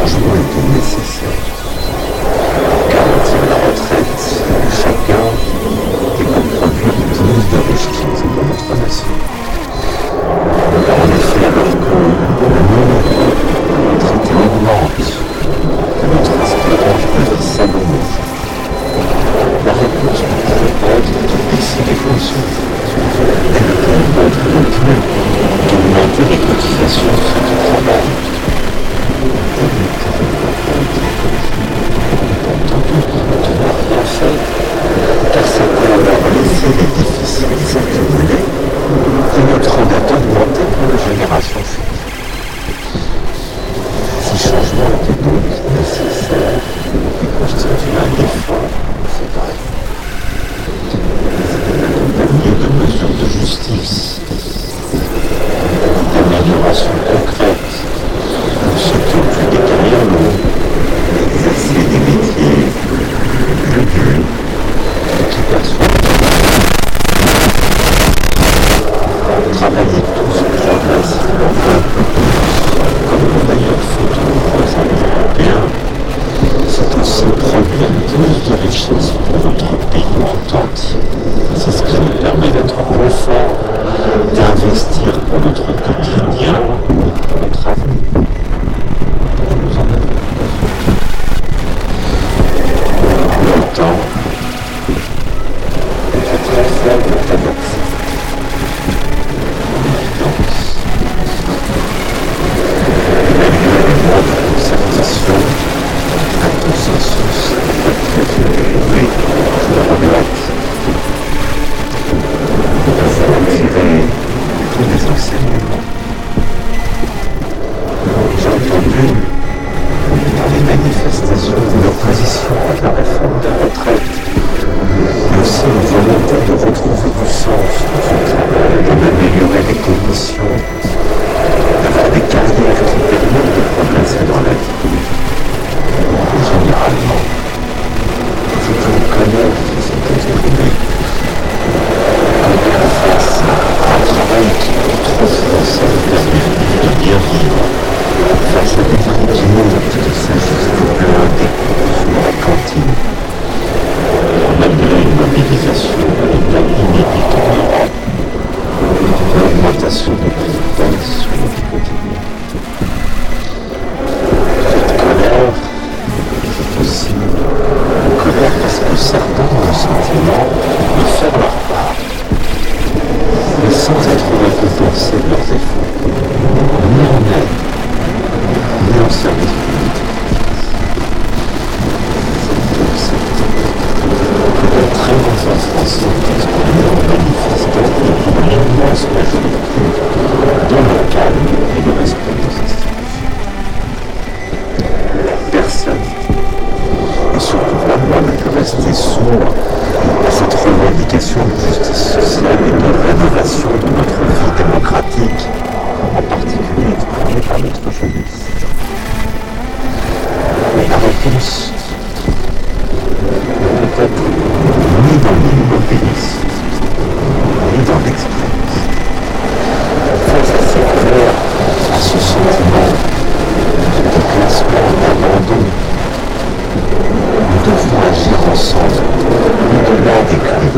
franchement était nécessaire. La personne, et surtout la moyenne, qui reste des sourds, à cette revendication de justice sociale et de rénovation de notre vie démocratique, en particulier exprimée par notre famille. Mais la réponse ne peut pas. Fais à ce sentiment de déclassement et d'abandon. Nous devons agir ensemble, au-delà des cris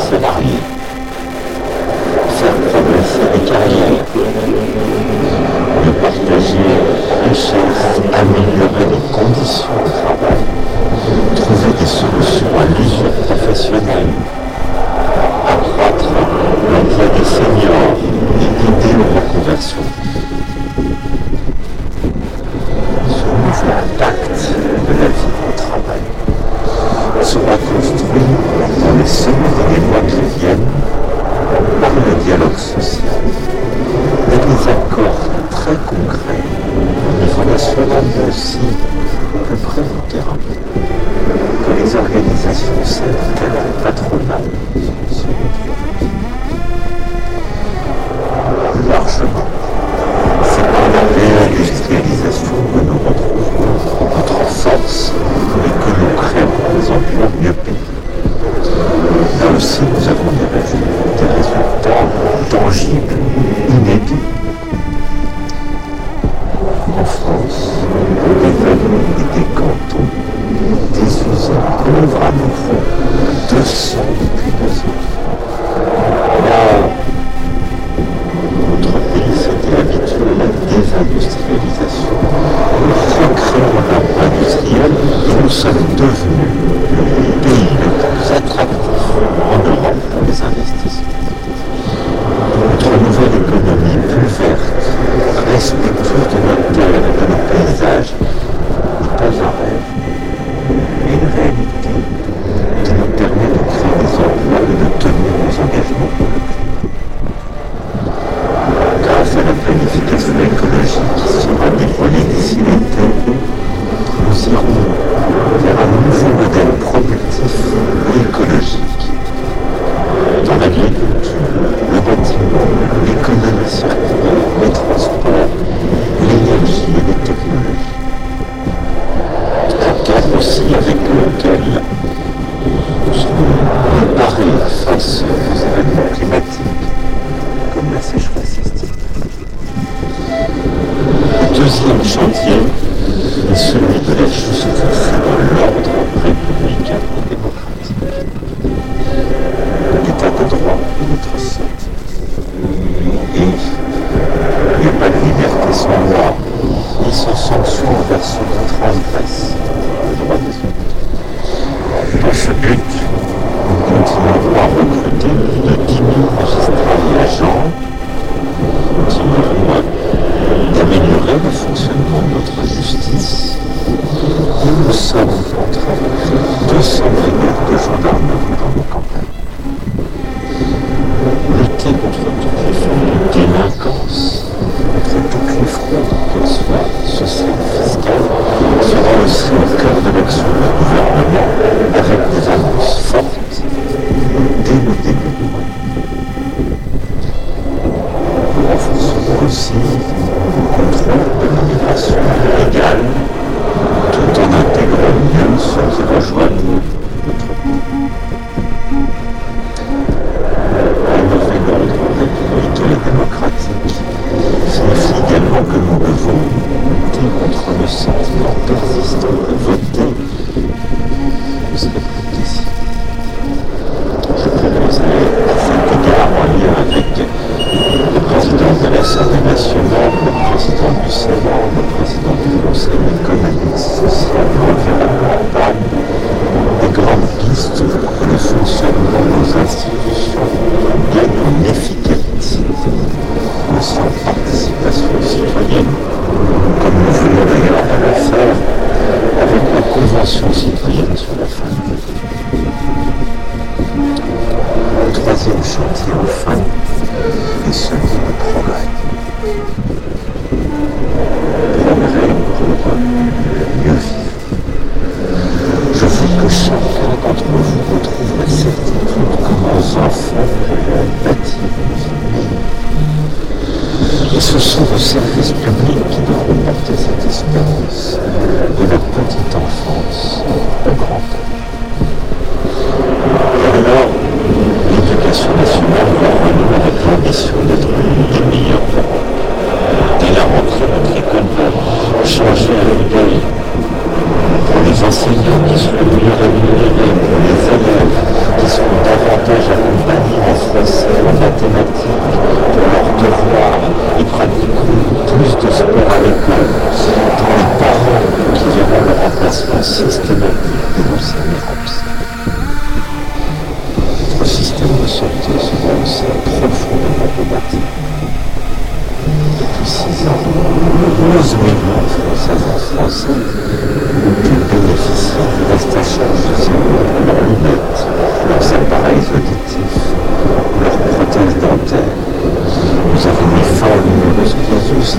se marier. Sa promesse de carrière. De partager richesse, améliorer les conditions de travail. Trouver des solutions à l'usure professionnelle. Accroître l'emploi des seniors et guider aux reconversions. Ce nouveau pacte de la vie au travail sera construit progresser vers les voies viennent par le dialogue social, et des accords très concrets sur la semaine aussi plus près du terrain que les organisations syndicales des investissements pour nouvelle économie plus verte, respectueuse de notre terre et de nos paysages, n'est pas un rêve, mais une réalité qui nous permet de créer des emplois et de tenir nos engagements. Grâce à la planification écologique qui sera déployée d'ici l'été, nous irons vers un nouveau modèle productif et écologique dans la vie, le bâtiment, l'économie circulaire, les transports, l'énergie et les technologies. Un cadre aussi avec lequel préparer face aux événements climatiques comme la sécheresse estivale. Deuxième chantier, service public qui doit remporter cette espérance de la petite enfance au grand âge. Alors, l'éducation nationale va avec l'ambition d'être l'une des. Dès la rentrée, notre école va changer à l'œil pour les enseignants qui seront mieux rémunérés, pour les élèves qui seront davantage accompagnés en français, en mathématiques, pour leurs devoirs, plus de sport à l'école c'est pour les parents qui verront le remplacement systématique de l'enseignement absent. Notre système de santé se lançait profondément romantique. Depuis six ans, 11 millions de Françaises en Français, le plus bénéficiaire de la station de Merci.